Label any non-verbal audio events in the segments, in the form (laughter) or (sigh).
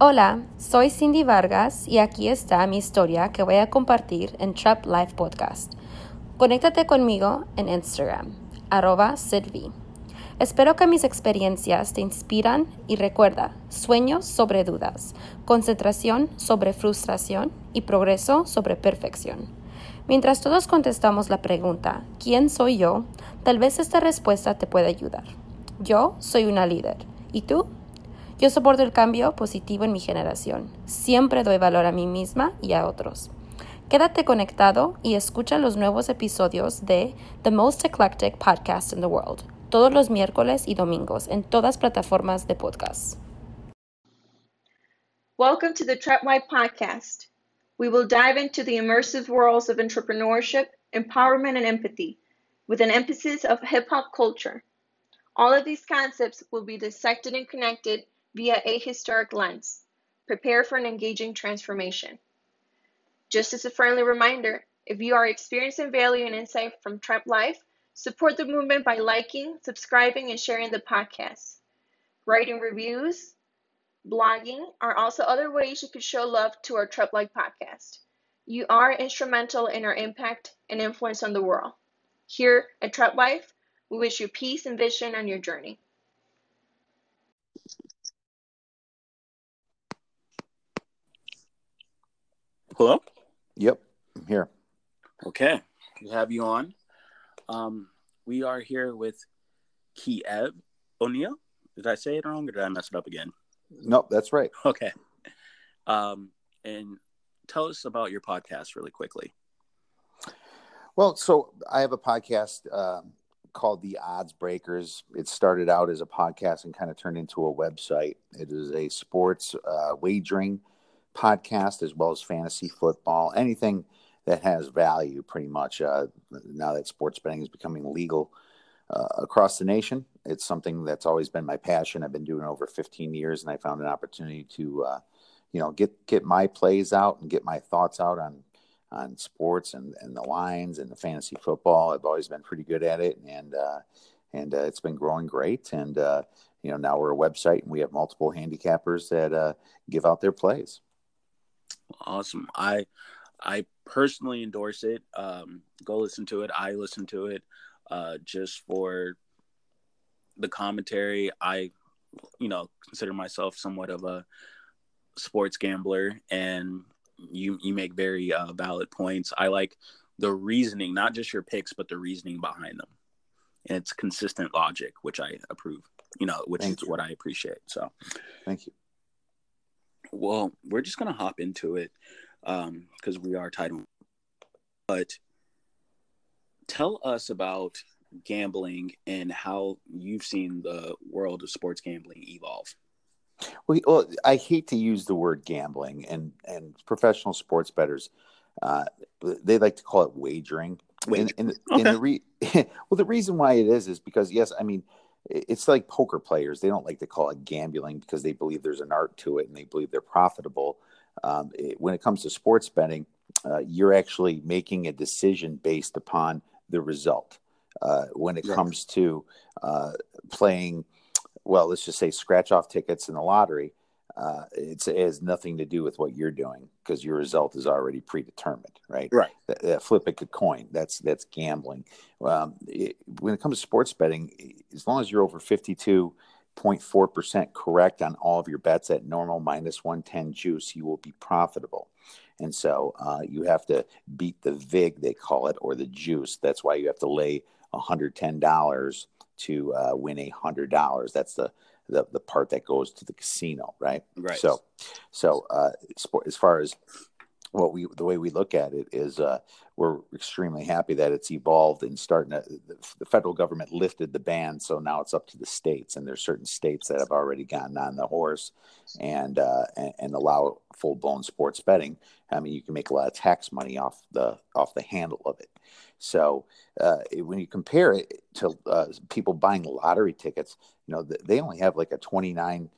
Hola, soy Cindy Vargas y aquí está mi historia que voy a compartir en Trap Life Podcast. Conéctate conmigo en Instagram, arroba sidv. Espero que mis experiencias te inspiran y recuerda, sueños sobre dudas, concentración sobre frustración y progreso sobre perfección. Mientras todos contestamos la pregunta, ¿quién soy yo? Tal vez esta respuesta te pueda ayudar. Yo soy una líder. ¿Y tú? Yo soporto el cambio positivo en mi generación. Siempre doy valor a mí misma y a otros. Quédate conectado y escucha los nuevos episodios de The Most Eclectic Podcast in the World, todos los miércoles y domingos en todas plataformas de podcast. Welcome to the TrapWide podcast. We will dive into the immersive worlds of entrepreneurship, empowerment, and empathy, with an emphasis of hip hop culture. All of these concepts will be dissected and connected via a historic lens. Prepare for an engaging transformation. Just as a friendly reminder, if you are experiencing value and insight from Trap Life, support the movement by liking, subscribing, and sharing the podcast. Writing reviews, blogging are also other ways you could show love to our Trap Life podcast. You are instrumental in our impact and influence on the world. Here at Trap Life, we wish you peace and vision on your journey. Hello? Yep, I'm here. Okay. We have you on. Um, we are here with Kiev O'Neill. Did I say it wrong or did I mess it up again? Nope, that's right. Okay. Um, and tell us about your podcast really quickly. Well, so I have a podcast um, called The Odds Breakers. It started out as a podcast and kind of turned into a website. It is a sports uh, wagering podcast as well as fantasy football, anything that has value pretty much uh, now that sports betting is becoming legal uh, across the nation. It's something that's always been my passion. I've been doing over 15 years, and I found an opportunity to, uh, you know, get get my plays out and get my thoughts out on on sports and, and the lines and the fantasy football. I've always been pretty good at it, and uh, and uh, it's been growing great. And uh, you know, now we're a website, and we have multiple handicappers that give out their plays. Awesome. I I personally endorse it. Um, go listen to it. I listen to it uh, just for the commentary. I, you know, consider myself somewhat of a sports gambler, and you you make very uh, valid points. I like the reasoning, not just your picks, but the reasoning behind them, and it's consistent logic, which I approve. You know, which Thank is you. what I appreciate. So, Thank you. Well, we're just gonna hop into it because um, we are titled. But tell us about gambling and how you've seen the world of sports gambling evolve. Well, well I hate to use the word gambling, and and professional sports betters, uh, they like to call it wagering. wagering. And, and, okay. and the re- (laughs) well, the reason why it is is because yes, I mean it's like poker players. They don't like to call it gambling because they believe there's an art to it and they believe they're profitable. Um, it, when it comes to sports betting, uh, you're actually making a decision based upon the result. Uh, when it comes to uh, playing, well, let's just say scratch off tickets in the lottery, uh, it has nothing to do with what you're doing because your result is already predetermined, right? Right. Uh, flip a coin. That's that's gambling. Um, it, when it comes to sports betting, as long as you're over 52.4 percent correct on all of your bets at normal minus 110 juice, you will be profitable. And so uh, you have to beat the vig, they call it, or the juice. That's why you have to lay $110 to uh, win a hundred dollars. That's the the the part that goes to the casino, right? Right. So, so uh, as far as what we the way we look at it is uh, we're extremely happy that it's evolved and starting to the, federal government lifted the ban so now it's up to the states and there's certain states that have already gotten on the horse and uh, and, and, allow full-blown sports betting i mean you can make a lot of tax money off the off the handle of it so uh, when you compare it to uh, people buying lottery tickets you know they only have like a 29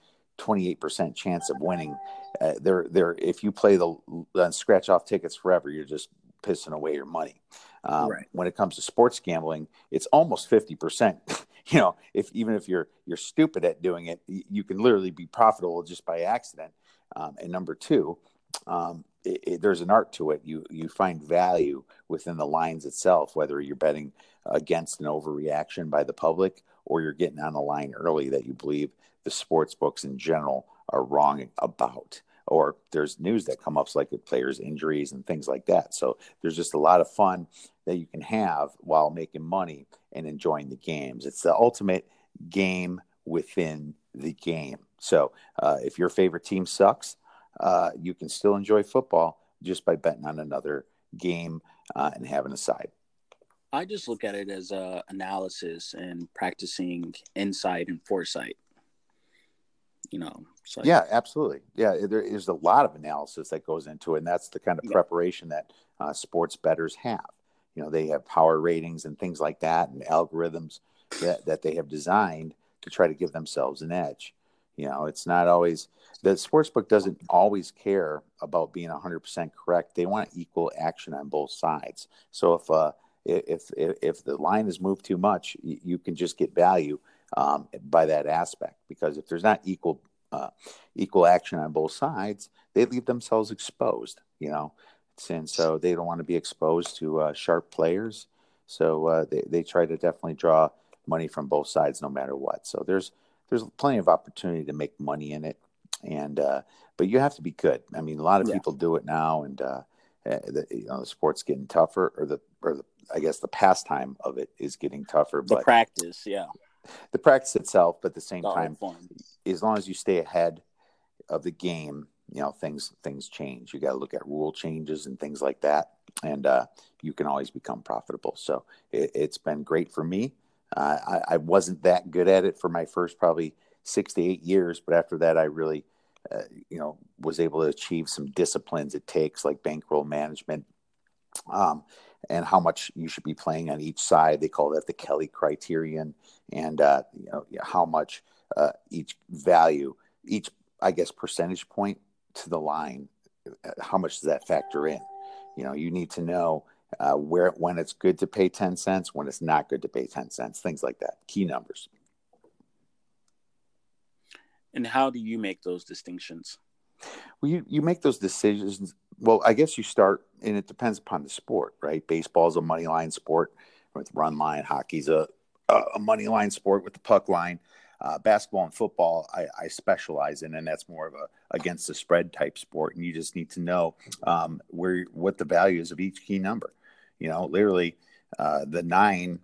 28% chance of winning. Uh, they're, they're, if you play the uh, scratch off tickets forever, you're just pissing away your money. Um, right. When it comes to sports gambling, it's almost 50%. (laughs) you know, if even if you're you're stupid at doing it, you can literally be profitable just by accident. Um, and number two, um, it, it, there's an art to it. You you find value within the lines itself, whether you're betting against an overreaction by the public or you're getting on the line early that you believe the sports books in general are wrong about or there's news that come up like with players injuries and things like that. So there's just a lot of fun that you can have while making money and enjoying the games. It's the ultimate game within the game. So uh, if your favorite team sucks uh, you can still enjoy football just by betting on another game uh, and having a side. I just look at it as a analysis and practicing insight and foresight. You know. So yeah, absolutely. Yeah, there is a lot of analysis that goes into it, and that's the kind of yeah. preparation that uh, sports bettors have. You know, they have power ratings and things like that, and algorithms that that they have designed to try to give themselves an edge. You know, it's not always the sports book doesn't always care about being 100% correct. They want equal action on both sides. So if uh, if if, if the line is moved too much, you, you can just get value um, by that aspect. Because if there's not equal uh, equal action on both sides, they leave themselves exposed. You know, and so they don't want to be exposed to uh, sharp players. So uh, they they try to definitely draw money from both sides, no matter what. So there's there's plenty of opportunity to make money in it, and uh, but you have to be good. I mean, a lot of yeah. people do it now, and uh, uh, the, you know the sport's getting tougher, or the or the I guess the pastime of it is getting tougher. The but practice, yeah, the practice itself, but at the same the time, as long as you stay ahead of the game, you know things things change. You got to look at rule changes and things like that, and uh, you can always become profitable. So it, has been great for me. Uh, I, I wasn't that good at it for my first probably six to eight years, but after that, I really uh, you know, was able to achieve some disciplines it takes, like bankroll management, um, and how much you should be playing on each side. They call that the Kelly criterion, and uh, you know how much uh, each value, each I guess percentage point to the line, uh, how much does that factor in? You know, you need to know uh, where when it's good to pay ten cents, when it's not good to pay ten cents, things like that. Key numbers. And how do you make those distinctions? Well, you, you make those decisions. Well, I guess you start, and it depends upon the sport, right? Baseball is a money line sport with run line. Hockey's a, a money line sport with the puck line. Uh, basketball and football, I, I, specialize in, and that's more of a against the spread type sport. And you just need to know um, where what the value is of each key number. You know, literally, uh, the nine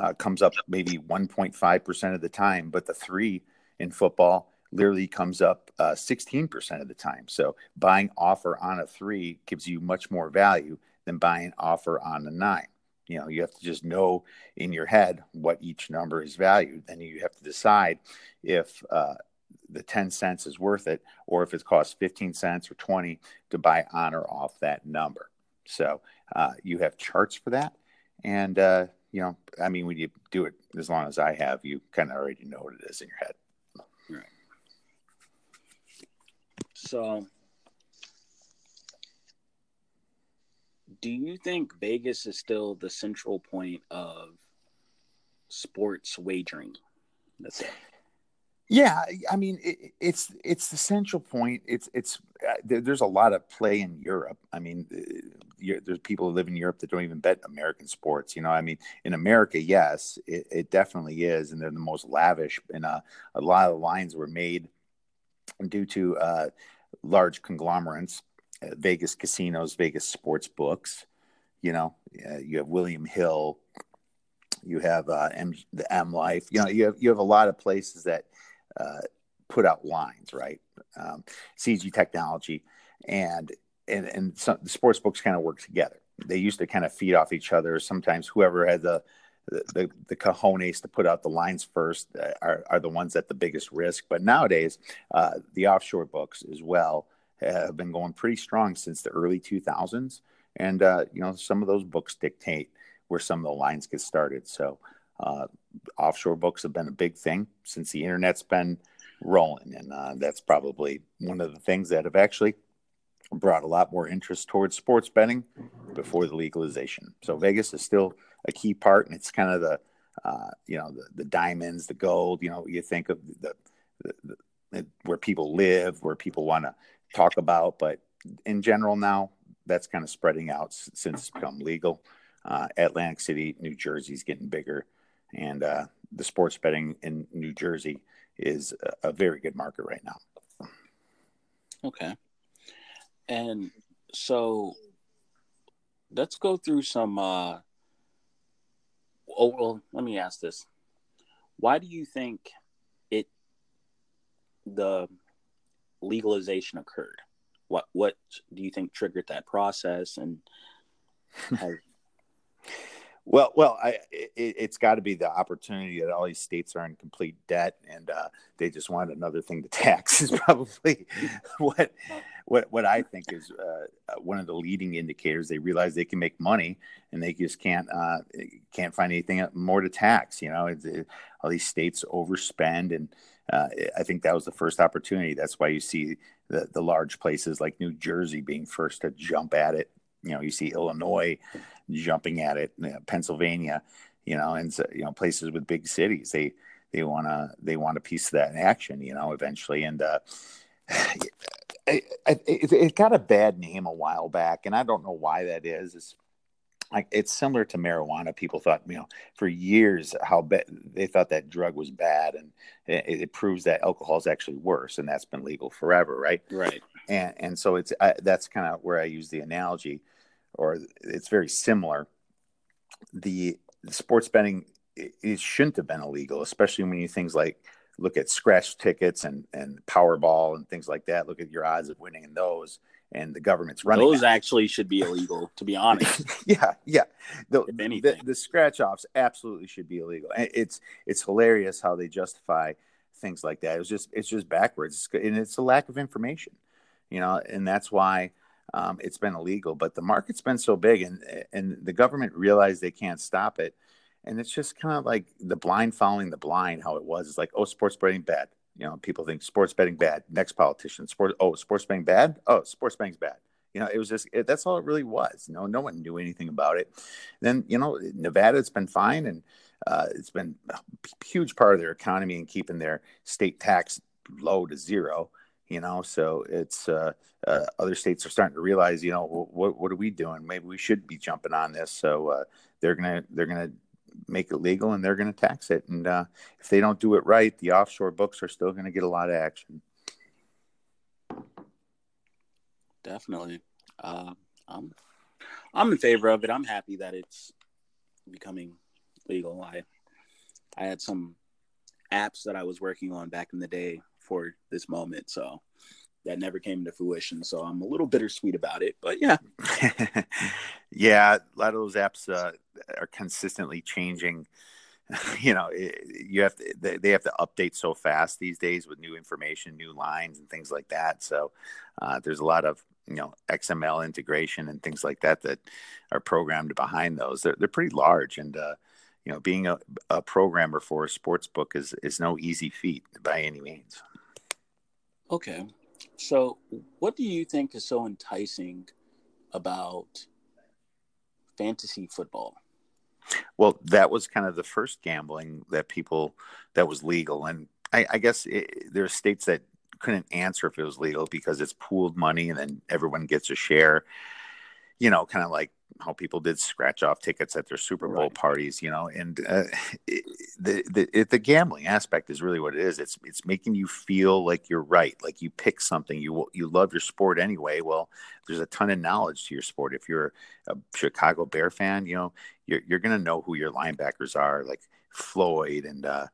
uh, comes up maybe 1.5 percent of the time, but the three in football literally comes up uh, 16% of the time. So buying offer on a three gives you much more value than buying offer on a nine. You know, you have to just know in your head what each number is valued. Then you have to decide if uh, the 10 cents is worth it or if it costs 15 cents or 20 to buy on or off that number. So uh, you have charts for that. And, uh, you know, I mean, when you do it as long as I have, you kind of already know what it is in your head. So, do you think Vegas is still the central point of sports wagering? That's it. Yeah, I mean it, it's it's the central point. It's it's uh, there's a lot of play in Europe. I mean, uh, there's people who live in Europe that don't even bet American sports. You know, I mean, in America, yes, it, it definitely is, and they're the most lavish. And uh, a lot of the lines were made due to uh, large conglomerates, uh, Vegas casinos, Vegas sports books. You know, uh, you have William Hill, you have uh, M, the M Life. You know, you have you have a lot of places that uh, put out lines, right? Um, CG Technology, and and and some, the sports books kind of work together. They used to kind of feed off each other. Sometimes whoever had the the, the, cojones to put out the lines first uh, are, are the ones at the biggest risk. But nowadays, uh, the offshore books as well have been going pretty strong since the early 2000s. And, uh, you know, some of those books dictate where some of the lines get started. So uh, offshore books have been a big thing since the internet's been rolling. And uh, that's probably one of the things that have actually brought a lot more interest towards sports betting before the legalization. So Vegas is still a key part, and it's kind of the uh, you know, the, the diamonds, the gold. You know, you think of the, the, the where people live, where people want to talk about, but in general now that's kind of spreading out since it's become legal. Uh, Atlantic City, New Jersey is getting bigger, and uh, the sports betting in New Jersey is a, a very good market right now. Okay, and so let's go through some. Uh, oh well, let me ask this: Why do you think it the legalization occurred? What what do you think triggered that process? And has... (laughs) well, well, I it, has got to be the opportunity that all these states are in complete debt, and uh, they just want another thing to (laughs) tax. Is probably what what what I think is uh, one of the leading indicators. They realize they can make money, and they just can't uh, can't find anything more to tax. You know, it, all these states overspend, and uh, I think that was the first opportunity. That's why you see the, the large places like New Jersey being first to jump at it. You know, you see Illinois jumping at it, Pennsylvania, you know, and you know places with big cities. They they want to they want a piece of that action, you know, eventually. And uh, it, it, it, got a bad name a while back, and I don't know why that is. It's like it's similar to marijuana. People thought, you know, for years how bad they thought that drug was bad, and it, it, proves that alcohol is actually worse, and that's been legal forever, right? Right. And and so it's I, that's kind of where I use the analogy, or it's very similar. The, the sports betting it, it shouldn't have been illegal, especially when you things like look at scratch tickets and and Powerball and things like that. Look at your odds of winning in those and the government's running. Those that. actually should be illegal, to be honest. (laughs) yeah, yeah. The, the, the scratch offs absolutely should be illegal. It's it's hilarious how they justify things like that. It was just it's just backwards, and it's a lack of information, you know, and that's why. Um, it's been illegal, but the market's been so big, and and the government realized they can't stop it, and it's just kind of like the blind following the blind. How it was, it's like, oh, sports betting bad, you know, people think sports betting bad. Next politician, sport. Oh, sports betting bad. Oh, sports betting's bad. You know, it was just it, that's all it really was. You know, no one knew anything about it. Then you know, Nevada, it's been fine, and uh, it's been a huge part of their economy and keeping their state tax low to zero. You know, so it's uh, uh, other states are starting to realize, you know, what what are we doing? Maybe we should be jumping on this. So uh, they're gonna they're gonna make it legal and they're going to tax it. And uh, if they don't do it right, the offshore books are still going to get a lot of action. Definitely. Uh, I'm, I'm in favor of it. I'm happy that it's becoming legal. I, I had some apps that I was working on back in the day for this moment. So that never came into fruition. So I'm a little bittersweet about it, but yeah. (laughs) yeah. A lot of those apps uh, are consistently changing. (laughs) you know, you have to, they have to update so fast these days with new information, new lines and things like that. So uh, there's a lot of, you know, XML integration and things like that that are programmed behind those. They're, they're pretty large and, uh, you know, being a, a programmer for a sports book is, is no easy feat by any means. Okay. So, what do you think is so enticing about fantasy football? Well, that was kind of the first gambling that people that was legal, and I, I guess it, there are states that couldn't answer if it was legal because it's pooled money, and then everyone gets a share. You know, kind of like how people did scratch off tickets at their Super Bowl right. parties, you know, and uh, the the the gambling aspect is really what it is. It's it's making you feel like you're right, like you pick something you you love your sport anyway. Well, there's a ton of knowledge to your sport. If you're a Chicago Bear fan, you know you're you're gonna know who your linebackers are, like Floyd and uh,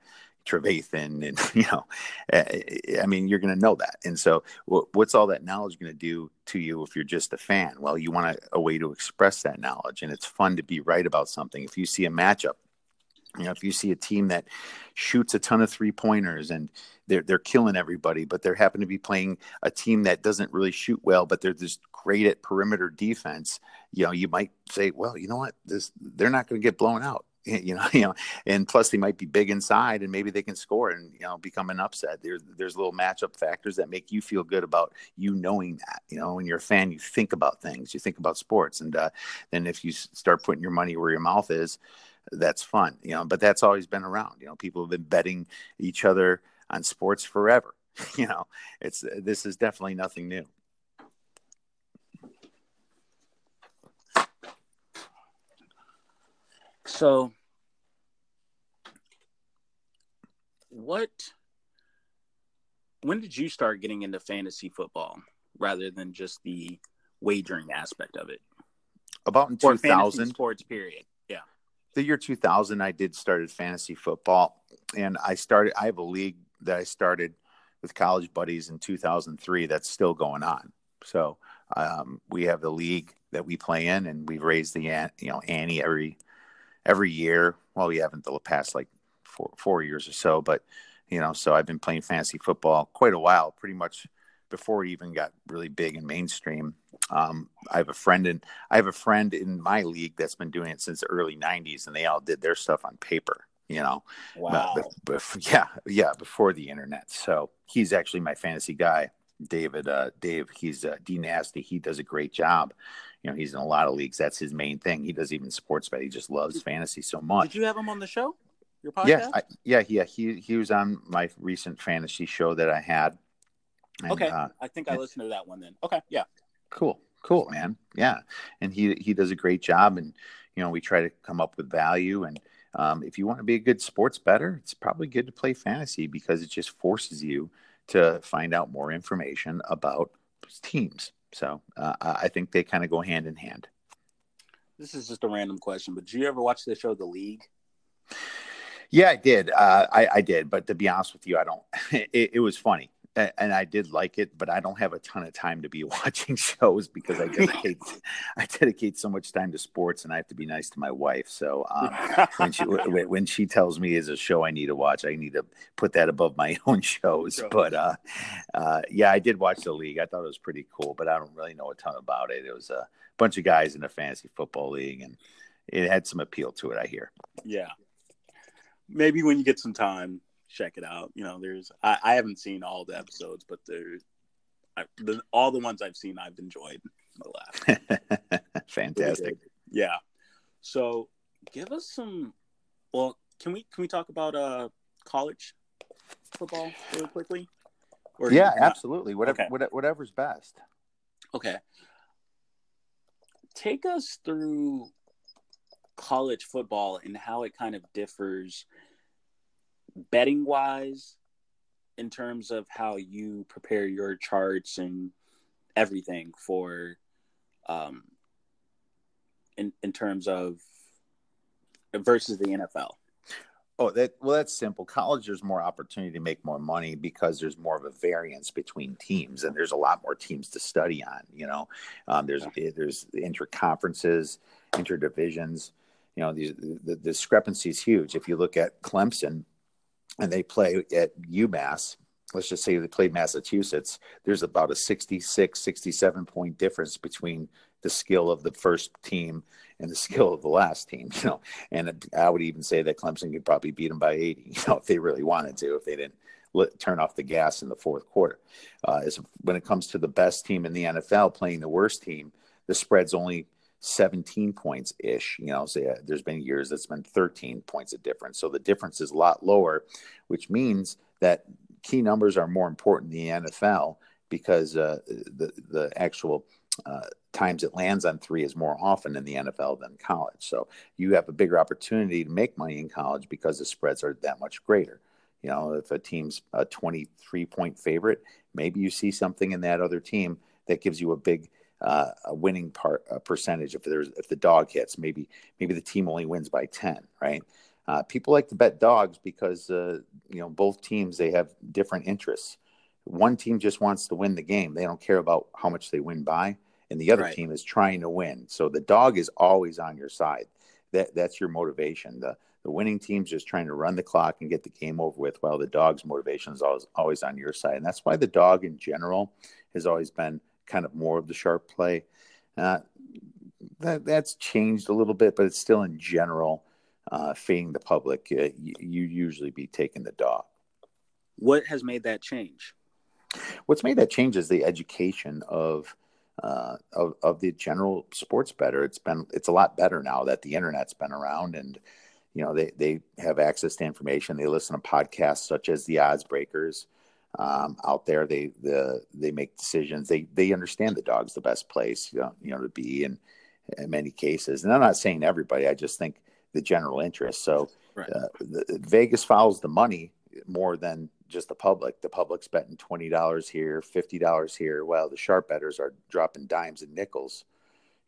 Trevathan, and (laughs) you know, eh, eh, I mean, you're going to know that. And so, what's all that knowledge going to do to you if you're just a fan? Well, you want a, a way to express that knowledge, and it's fun to be right about something. If you see a matchup, you know, if you see a team that shoots a ton of three pointers and they're they're killing everybody, but they happen to be playing a team that doesn't really shoot well, but they're just great at perimeter defense. You know, you might say, well, you know what, this they're not going to get blown out. (laughs) you know, you know, and plus they might be big inside and maybe they can score and you know become an upset. There's there's little matchup factors that make you feel good about you knowing that. You know, when you're a fan, you think about things, you think about sports, and uh, then if you start putting your money where your mouth is, that's fun, you know. But that's always been around. You know, people have been betting each other on sports forever. (laughs) you know, it's this is definitely nothing new. So, what? When did you start getting into fantasy football rather than just the wagering aspect of it? About in two thousand sports period. Yeah, the year two thousand, I did started fantasy football, and I started. I have a league that I started with college buddies in 2003 that's still going on. So um, we have the league that we play in, and we've raised the you know Annie every every year. Well, we haven't the past like four four years or so, but you know, so I've been playing fantasy football quite a while, pretty much before it even got really big and mainstream. Um, I have a friend in I have a friend in my league that's been doing it since the early '90s, and they all did their stuff on paper. You know, wow. yeah, yeah, before the internet. So he's actually my fantasy guy, David. Uh, Dave, he's uh, D Nasty. He does a great job. You know, he's in a lot of leagues. That's his main thing. He does even sports bet. He just loves fantasy so much. Did you have him on the show? Your podcast? Yeah, I, yeah, yeah. He he was on my recent fantasy show that I had. And, okay, uh, I think I listened to that one then. Okay, yeah. Cool, cool, man. Yeah, and he he does a great job, and you know we try to come up with value and um, if you want to be a good sports better, it's probably good to play fantasy because it just forces you to find out more information about teams. So uh, I think they kind of go hand in hand. This is just a random question, but do you ever watch the show The League? Yeah, I did. Uh, I, I, did, but to be honest with you, I don't. (laughs) It, it was funny and I did like it, but I don't have a ton of time to be (laughs) watching shows because I dedicate (laughs) I dedicate so much time to sports, and I have to be nice to my wife. So um, when she when she tells me is a show I need to watch, I need to put that above my own shows. But uh, uh, yeah, I did watch the league. I thought it was pretty cool, but I don't really know a ton about it. It was a bunch of guys in a fantasy football league, and it had some appeal to it. I hear. Yeah, maybe when you get some time check it out. You know, there's I, I haven't seen all the episodes, but there's I, the, all the ones I've seen I've enjoyed. (laughs) Fantastic. Yeah. So give us some. Well, can we can we talk about uh college football really quickly? Or yeah, absolutely. Whatever, okay. whatever's best. Okay. Take us through college football and how it kind of differs betting wise in terms of how you prepare your charts and everything for um in in terms of versus the NFL? Oh, that well, that's simple. College, there's more opportunity to make more money because there's more of a variance between teams, and there's a lot more teams to study on. You know, um, there's there's inter conferences, interdivisions. You know, these the, the discrepancy is huge. If you look at Clemson, and they play at UMass, let's just say they play Massachusetts, there's about a 66, 67 point difference between the skill of the first team and the skill of the last team, (laughs) you know. And I would even say that Clemson could probably beat them by 80, (laughs) you know, if they really wanted to, if they didn't let, turn off the gas in the fourth quarter. Uh, when it comes to the best team in the NFL playing the worst team, the spread's only 17 points ish. You know, so yeah, there's been years that's been 13 points of difference. So the difference is a lot lower, which means that key numbers are more important in the NFL because uh, the the actual uh, times it lands on three is more often in the NFL than college. So you have a bigger opportunity to make money in college because the spreads are that much greater. You know, if a team's a 23 point favorite, maybe you see something in that other team that gives you a big uh, a winning part a percentage if there's if the dog hits maybe maybe the team only wins by 10 right? Uh, people like to bet dogs because uh, you know both teams they have different interests. One team just wants to win the game. They don't care about how much they win by and the other right. team is trying to win. So the dog is always on your side. That that's your motivation. The the winning team's just trying to run the clock and get the game over with while the dog's motivation is always, always on your side. And that's why the dog in general has always been kind of more of the sharp play. Uh, that that's changed a little bit, but it's still in general uh, fading the public. Uh, you, you usually be taking the dog. What has made that change? What's made that change is the education of uh, of, of the general sports better. It's been it's a lot better now that the internet's been around, and you know they they have access to information. They listen to podcasts such as the Odds Breakers um, out there. They the they make decisions. They they understand the dog's the best place you know, you know to be in, in many cases. And I'm not saying everybody. I just think the general interest. So right. uh, the, Vegas follows the money more than just the public. The public's betting twenty dollars here, fifty dollars here. Well, the sharp betters are dropping dimes and nickels,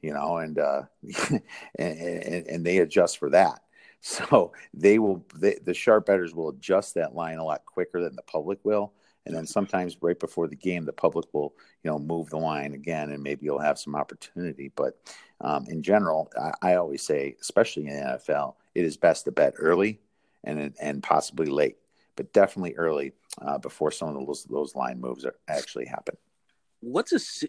you know, and uh, (laughs) and, and, and they adjust for that. So they will, they, the sharp betters will adjust that line a lot quicker than the public will. And then sometimes right before the game, the public will, you know, move the line again, and maybe you'll have some opportunity. But um, in general, I, I, always say, especially in the NFL, it is best to bet early and and possibly late, but definitely early uh, before some of those those line moves are, actually happen. What's a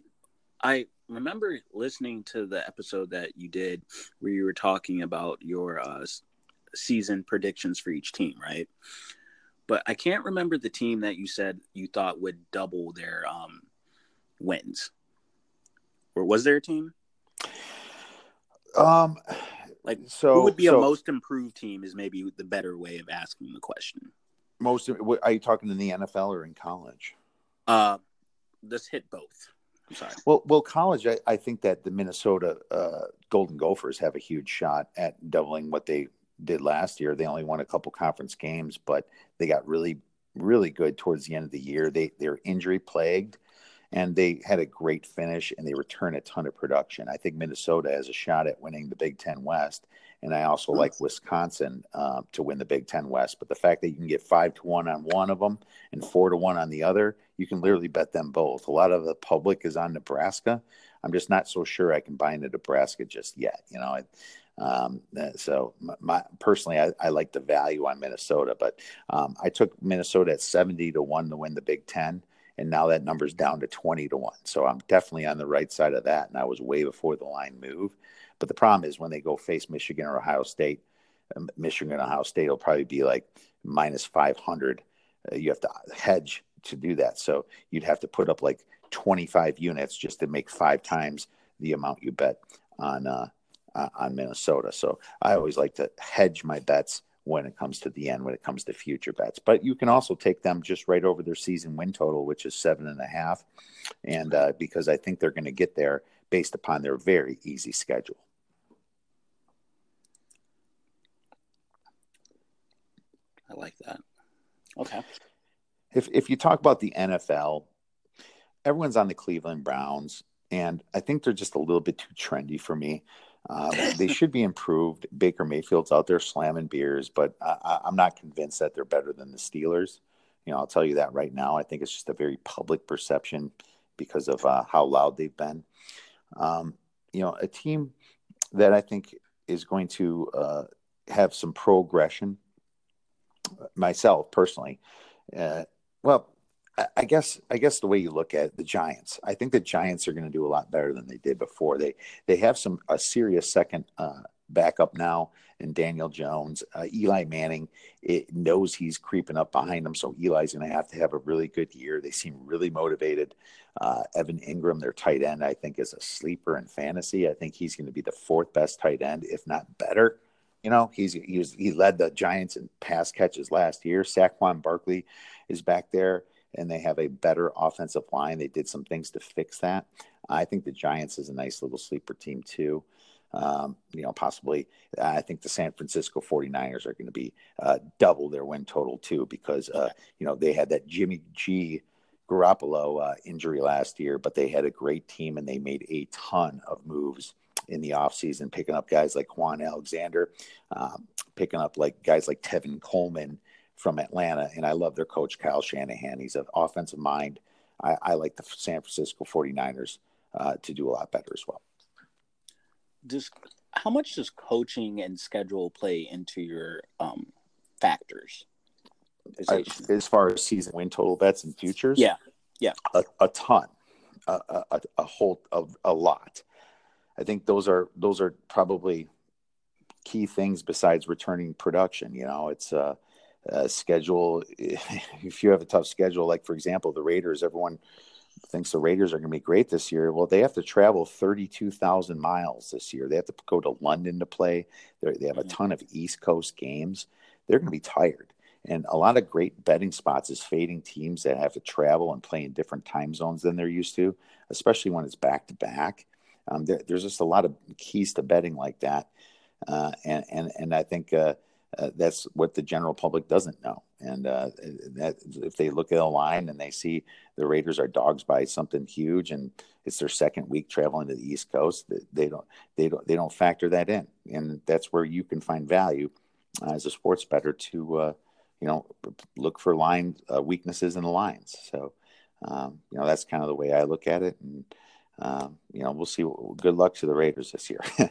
I remember listening to the episode that you did where you were talking about your uh, season predictions for each team, right? But I can't remember the team that you said you thought would double their um, wins. Or was there a team? Um, like so, who would be so, a most improved team is maybe the better way of asking the question. Most are you talking in the NFL or in college? Uh, let's hit both. I'm sorry. Well, well, college. I, I think that the Minnesota uh, Golden Gophers have a huge shot at doubling what they did last year. They only won a couple conference games, but they got really, really good towards the end of the year. They they're injury plagued, and they had a great finish, and they return a ton of production. I think Minnesota has a shot at winning the Big Ten West, and I also like Wisconsin uh, to win the Big Ten West. But the fact that you can get five to one on one of them and four to one on the other, you can literally bet them both. A lot of the public is on Nebraska. I'm just not so sure I can buy into Nebraska just yet. You know, um, uh, so my, personally, I, I, like the value on Minnesota, but um, I took Minnesota at 70 to one to win the Big Ten. And now that number's down to 20 to one. So I'm definitely on the right side of that. And I was way before the line move. But the problem is when they go face Michigan or Ohio State, um, Michigan and Ohio State will probably be like minus 500. Uh, you have to hedge to do that. So you'd have to put up like 25 units just to make five times the amount you bet on uh, uh, on Minnesota. So I always like to hedge my bets when it comes to the end, when it comes to future bets. But you can also take them just right over their season win total, which is seven and a half. And uh, because I think they're going to get there based upon their very easy schedule. I like that. Okay. If if you talk about the NFL, everyone's on the Cleveland Browns, and I think they're just a little bit too trendy for me. Um, (laughs) they should be improved. Baker Mayfield's out there slamming beers, but I, am not convinced that they're better than the Steelers. You know, I'll tell you that right now. I think it's just a very public perception because of uh, how loud they've been. Um, you know, a team that I think is going to uh, have some progression. Myself personally, uh, well, I guess I guess the way you look at the Giants, I think the Giants are going to do a lot better than they did before. They they have some a serious second uh, backup now in Daniel Jones. Uh, Eli Manning it knows he's creeping up behind them, so Eli's going to have to have a really good year. They seem really motivated. Uh, Evan Engram, their tight end, I think is a sleeper in fantasy. I think he's going to be the fourth best tight end, if not better. You know, he's he was he led the Giants in pass catches last year. Saquon Barkley is back there and they have a better offensive line. They did some things to fix that. I think the Giants is a nice little sleeper team too. Um, you know, possibly I think the San Francisco 49ers are going to be uh, double their win total too because, uh, you know, they had that Jimmy G Garoppolo uh, injury last year, but they had a great team and they made a ton of moves in the offseason, picking up guys like Kwon Alexander, um, picking up like guys like Tevin Coleman, from Atlanta, and I love their coach, Kyle Shanahan. He's an offensive mind. I, I like the San Francisco 49ers uh, to do a lot better as well. Does how much does coaching and schedule play into your um, factors? I, as far as season win total bets and futures, yeah, yeah, a, a ton, a, a, a whole a, a lot. I think those are those are probably key things besides returning production. You know, it's uh, uh, schedule. (laughs) If you have a tough schedule, like for example, the Raiders, everyone thinks the Raiders are going to be great this year. Well, they have to travel 32,000 miles this year. They have to go to London to play. They're, they have a ton of East Coast games. They're going to be tired. And a lot of great betting spots is fading teams that have to travel and play in different time zones than they're used to, especially when it's back to back. Um, there's just a lot of keys to betting like that, uh, and and and I think uh, uh, that's what the general public doesn't know. And uh, that if they look at a line and they see the Raiders are dogs by something huge, and it's their second week traveling to the East Coast, they don't they don't they don't factor that in, and that's where you can find value as a sports better to uh, you know look for line uh, weaknesses in the lines. So um, you know that's kind of the way I look at it, and um, you know we'll see. Good luck to the Raiders this year. (laughs)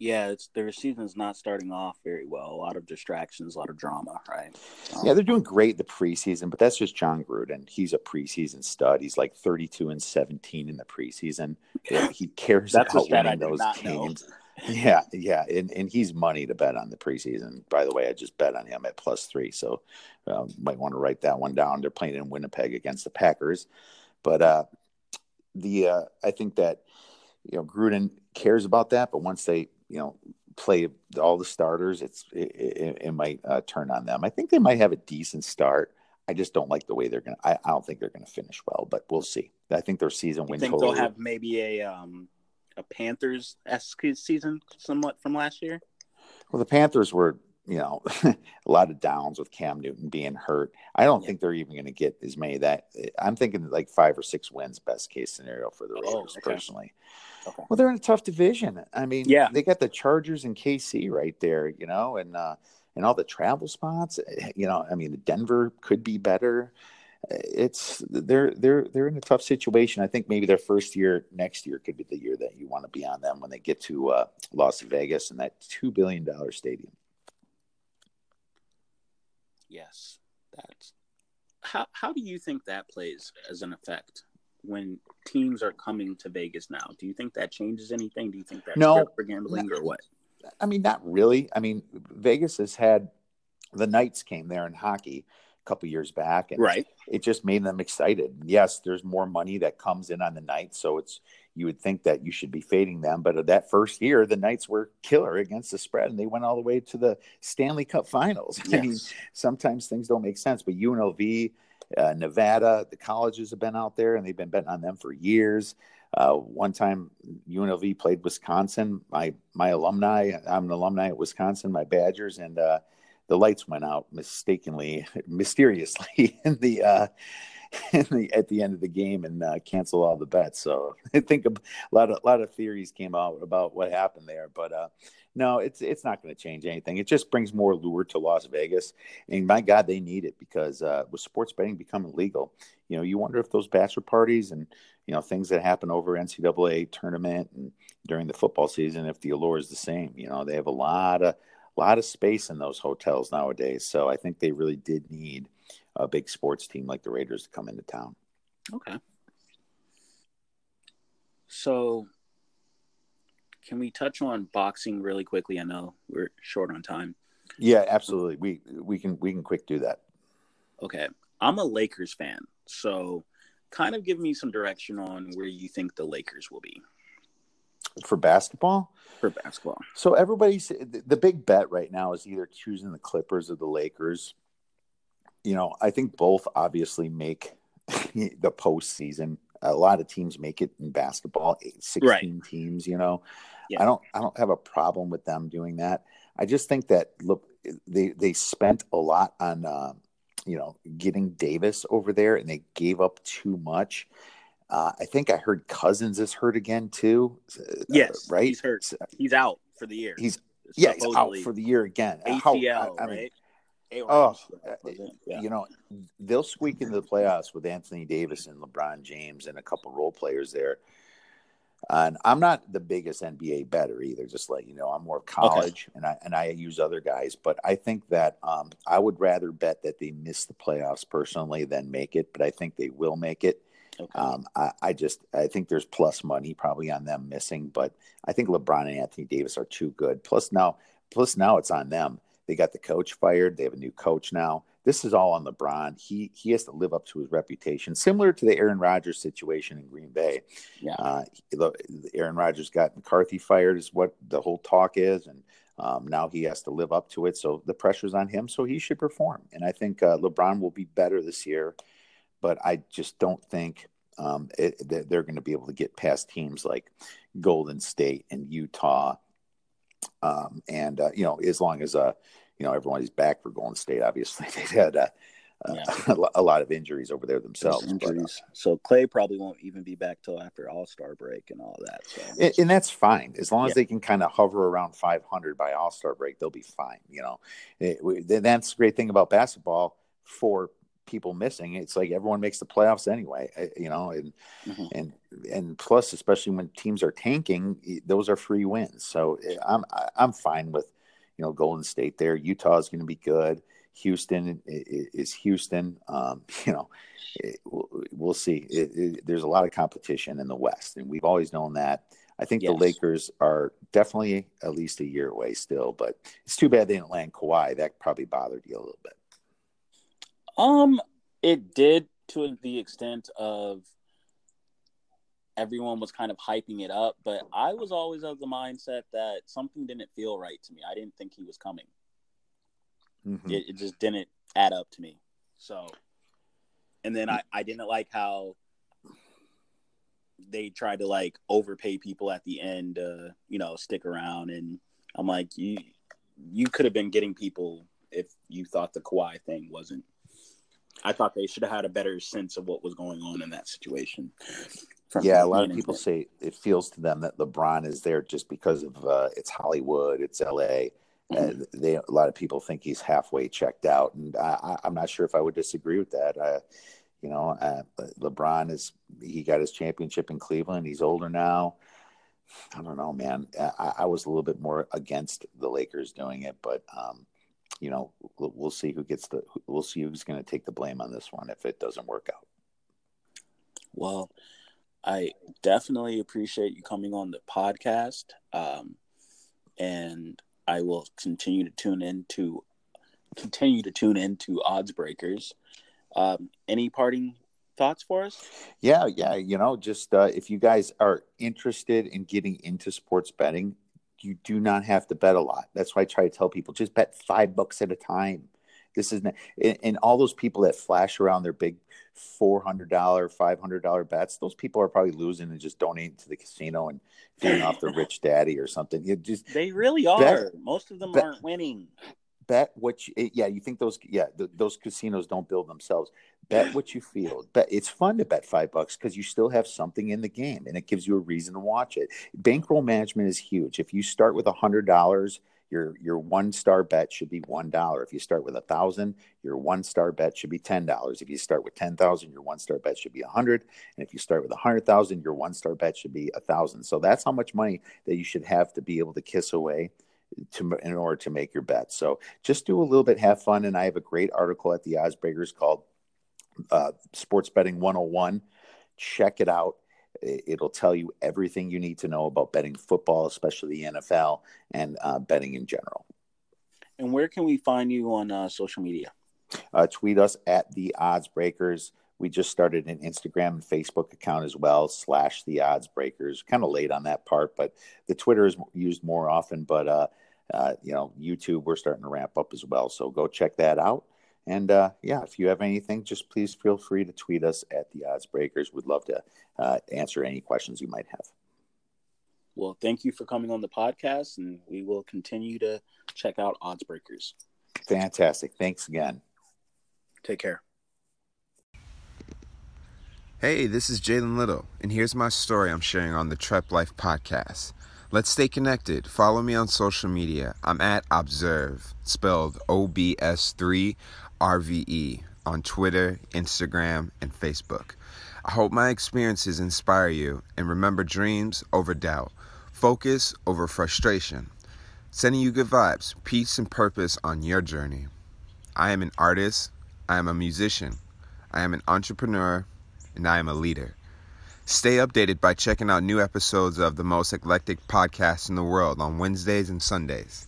yeah, it's their season's not starting off very well. A lot of distractions, a lot of drama, right? Um, yeah, they're doing great the preseason, but that's just Jon Gruden. He's a preseason stud. He's like 32 and 17 in the preseason. (laughs) He cares about winning those games. Know. Yeah, yeah, and and he's money to bet on the preseason. By the way, I just bet on him at plus three, so uh, might want to write that one down. They're playing in Winnipeg against the Packers, but uh, the uh, I think that you know Gruden cares about that, but once they you know play all the starters, it's it, it, it might uh, turn on them. I think they might have a decent start. I just don't like the way they're gonna. I, I don't think they're gonna finish well, but we'll see. I think their season win. Think total, they'll have maybe a um a Panthers esque season somewhat from last year. Well, the Panthers were you know, (laughs) a lot of downs with Cam Newton being hurt. I don't yeah. think they're even going to get as many that. I'm thinking like five or six wins, best case scenario for the oh, Raiders oh, okay. personally. Okay. Well, they're in a tough division. I mean, yeah, they got the Chargers and KC right there, you know, and uh, and all the travel spots. Eh, you know, I mean, Denver could be better. It's they're they're they're in a tough situation. I think maybe their first year next year could be the year that you want to be on them when they get to uh, Las Vegas and that two billion dollar stadium. Yes, that's how. How do you think that plays as an effect when teams are coming to Vegas now? Do you think that changes anything? Do you think that's no, for gambling or what? I mean, not really. I mean, Vegas has had the Knights came there in hockey couple years back, and right. it just made them excited. Yes, there's more money that comes in on the night so it's you would think that you should be fading them. But that first year, the Knights were killer against the spread, and they went all the way to the Stanley Cup Finals. Yes. (laughs) I mean, sometimes things don't make sense, but UNLV, uh, Nevada, the colleges have been out there, and they've been betting on them for years. Uh, one time, UNLV played Wisconsin. My my alumni, I'm an alumni at Wisconsin. My Badgers, and uh, the lights went out mistakenly, (laughs) mysteriously (laughs) in the uh, in the, at the end of the game and uh, cancel all the bets. So (laughs) I think a lot of a lot of theories came out about what happened there, but uh, no, it's it's not going to change anything. It just brings more lure to Las Vegas, and my God, they need it because uh, with sports betting becoming legal, you know, you wonder if those bachelor parties and you know things that happen over NCAA tournament and during the football season, if the allure is the same. You know, they have a lot of lot of space in those hotels nowadays, so I think they really did need a big sports team like the Raiders to come into town. Okay. So, can we touch on boxing really quickly? I know we're short on time. Yeah, absolutely. We we can we can quick do that. Okay. I'm a Lakers fan, so kind of give me some direction on where you think the Lakers will be for basketball. For basketball. So everybody's the big bet right now is either choosing the Clippers or the Lakers you know, I think both obviously make (laughs) the postseason. A lot of teams make it in basketball, 16 right. teams, you know. Yeah. I don't I don't have a problem with them doing that. I just think that look they they spent a lot on uh, you know getting Davis over there and they gave up too much. Uh, I think I heard Cousins is hurt again too. Uh, yes, right. He's hurt. He's out for the year. He's yeah, he's out for the year again. ACL, How, I, I mean. Oh, uh, yeah. you know, they'll squeak into the playoffs with Anthony Davis and LeBron James and a couple role players there. And I'm not the biggest NBA better either. Just like you know, I'm more college, okay. and I and I use other guys. But I think that um, I would rather bet that they miss the playoffs personally than make it. But I think they will make it. Okay. Um, I, I, just I think there's plus money probably on them missing, but I think LeBron and Anthony Davis are too good. Plus now, plus now it's on them they got the coach fired. They have a new coach now. this is all on LeBron. He he has to live up to his reputation, similar to the Aaron Rodgers situation in Green Bay. Yeah, uh, Aaron Rodgers got McCarthy fired, is what the whole talk is, and um, now he has to live up to it. So the pressure's on him. So he should perform, and I think uh, LeBron will be better this year. But I just don't think um, it, they're going to be able to get past teams like Golden State and Utah. Um, and uh, you know, as long as uh, you know everybody's back for Golden State, obviously (laughs) they've had uh, uh yeah. (laughs) a lot of injuries over there themselves. injuries. But, uh, so Clay probably won't even be back till after All Star break and all that. So. And, and, that's fine as long as they can kind of hover around 500 by All Star break. They'll be fine. You know, it, that's the great thing about basketball for people missing. It's like everyone makes the playoffs anyway, eh, you know, and mm-hmm. and and plus, especially when teams are tanking, those are free wins. So eh, I'm I'm fine with you know Golden State there. Utah is going to be good. Houston is Houston. Um, (laughs) you know, it, we'll, see. It, there's a lot of competition in the West, and we've always known that. I think yes. the Lakers are definitely at least a year away still, but it's too bad they didn't land Kawhi. That probably bothered you a little bit. Um, it did to the extent of everyone was kind of hyping it up, but I was always of the mindset that something didn't feel right to me. I didn't think he was coming. Mm-hmm. It, it, just didn't add up to me. So, and then I, I didn't like how they tried to like overpay people at the end, uh, you know, stick around. And I'm like, you, you could have been getting people if you thought the Kawhi thing wasn't I thought they should have had a better sense of what was going on in that situation. Yeah, a lot of people say it feels to them that LeBron is there just because of uh, it's Hollywood, it's L.A. Mm-hmm. They a lot of people think he's halfway checked out, and I, am not sure if I would disagree with that. Uh, you know, uh, LeBron is he got his championship in Cleveland. He's older now. I don't know, man. I, I was a little bit more against the Lakers doing it, but um, you know, we'll, we'll see who gets the. We'll see who's going to take the blame on this one if it doesn't work out. Well, I definitely appreciate you coming on the podcast, um, and I will continue to tune into continue to tune into Odds Breakers. Um, any parting thoughts for us? Yeah, yeah. You know, just uh, if you guys are interested in getting into sports betting, you do not have to bet a lot. That's why I try to tell people just bet five bucks at a time. This is not, and all those people that flash around their big four hundred dollar, five hundred dollar bets. Those people are probably losing and just donating to the casino and feeding off the rich (laughs) daddy or something. You just they really are. Bet, Most of them bet, aren't winning bet what you yeah you think those yeah those casinos don't build themselves. Bet what you feel. Bet it's fun to bet five bucks because you still have something in the game and it gives you a reason to watch it. Bankroll management is huge. If you start with a hundred dollars your your one star bet should be one dollar. If you start with a thousand your one star bet should be ten dollars. If you start with ten thousand your one star bet should be a hundred. And if you start with a hundred thousand your one star bet should be a thousand. So that's how much money that you should have to be able to kiss away to in order to make your bet. So just do a little bit, have fun. And I have a great article at the Oddsbreakers called uh, Sports Betting 101. Check it out. It'll tell you everything you need to know about betting football, especially the NFL, and uh, betting in general. And where can we find you on uh, social media? Uh, tweet us at the Odds Breakers. We just started an Instagram and Facebook account as well, slash the odds breakers. Kind of late on that part, but the Twitter is used more often. But, uh, uh, you know, YouTube, we're starting to ramp up as well. So go check that out. And uh, yeah, if you have anything, just please feel free to tweet us at the odds breakers. We'd love to uh, answer any questions you might have. Well, thank you for coming on the podcast, and we will continue to check out Odds Breakers. Fantastic. Thanks again. Take care. Hey, this is Jalen Little, and here's my story I'm sharing on the Trap Life podcast. Let's stay connected. Follow me on social media. I'm at Observe, spelled O B S 3 R V E, on Twitter, Instagram, and Facebook. I hope my experiences inspire you and remember dreams over doubt, focus over frustration. Sending you good vibes, peace, and purpose on your journey. I am an artist, I am a musician, I am an entrepreneur and I am a leader. Stay updated by checking out new episodes of the most eclectic podcast in the world on Wednesdays and Sundays.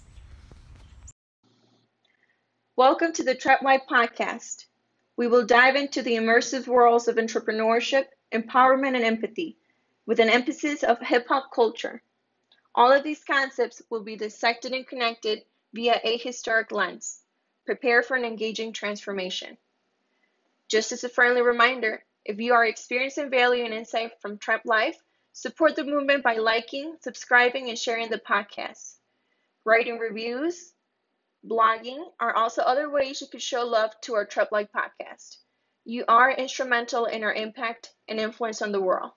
Welcome to the Trap Life podcast. We will dive into the immersive worlds of entrepreneurship, empowerment, and empathy with an emphasis of hip hop culture. All of these concepts will be dissected and connected via a historic lens. Prepare for an engaging transformation. Just as a friendly reminder, if you are experiencing value and insight from Trap Life, support the movement by liking, subscribing, and sharing the podcast. Writing reviews, blogging are also other ways you could show love to our Trap Life podcast. You are instrumental in our impact and influence on the world.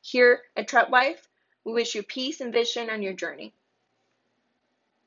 Here at Trap Life, we wish you peace and vision on your journey.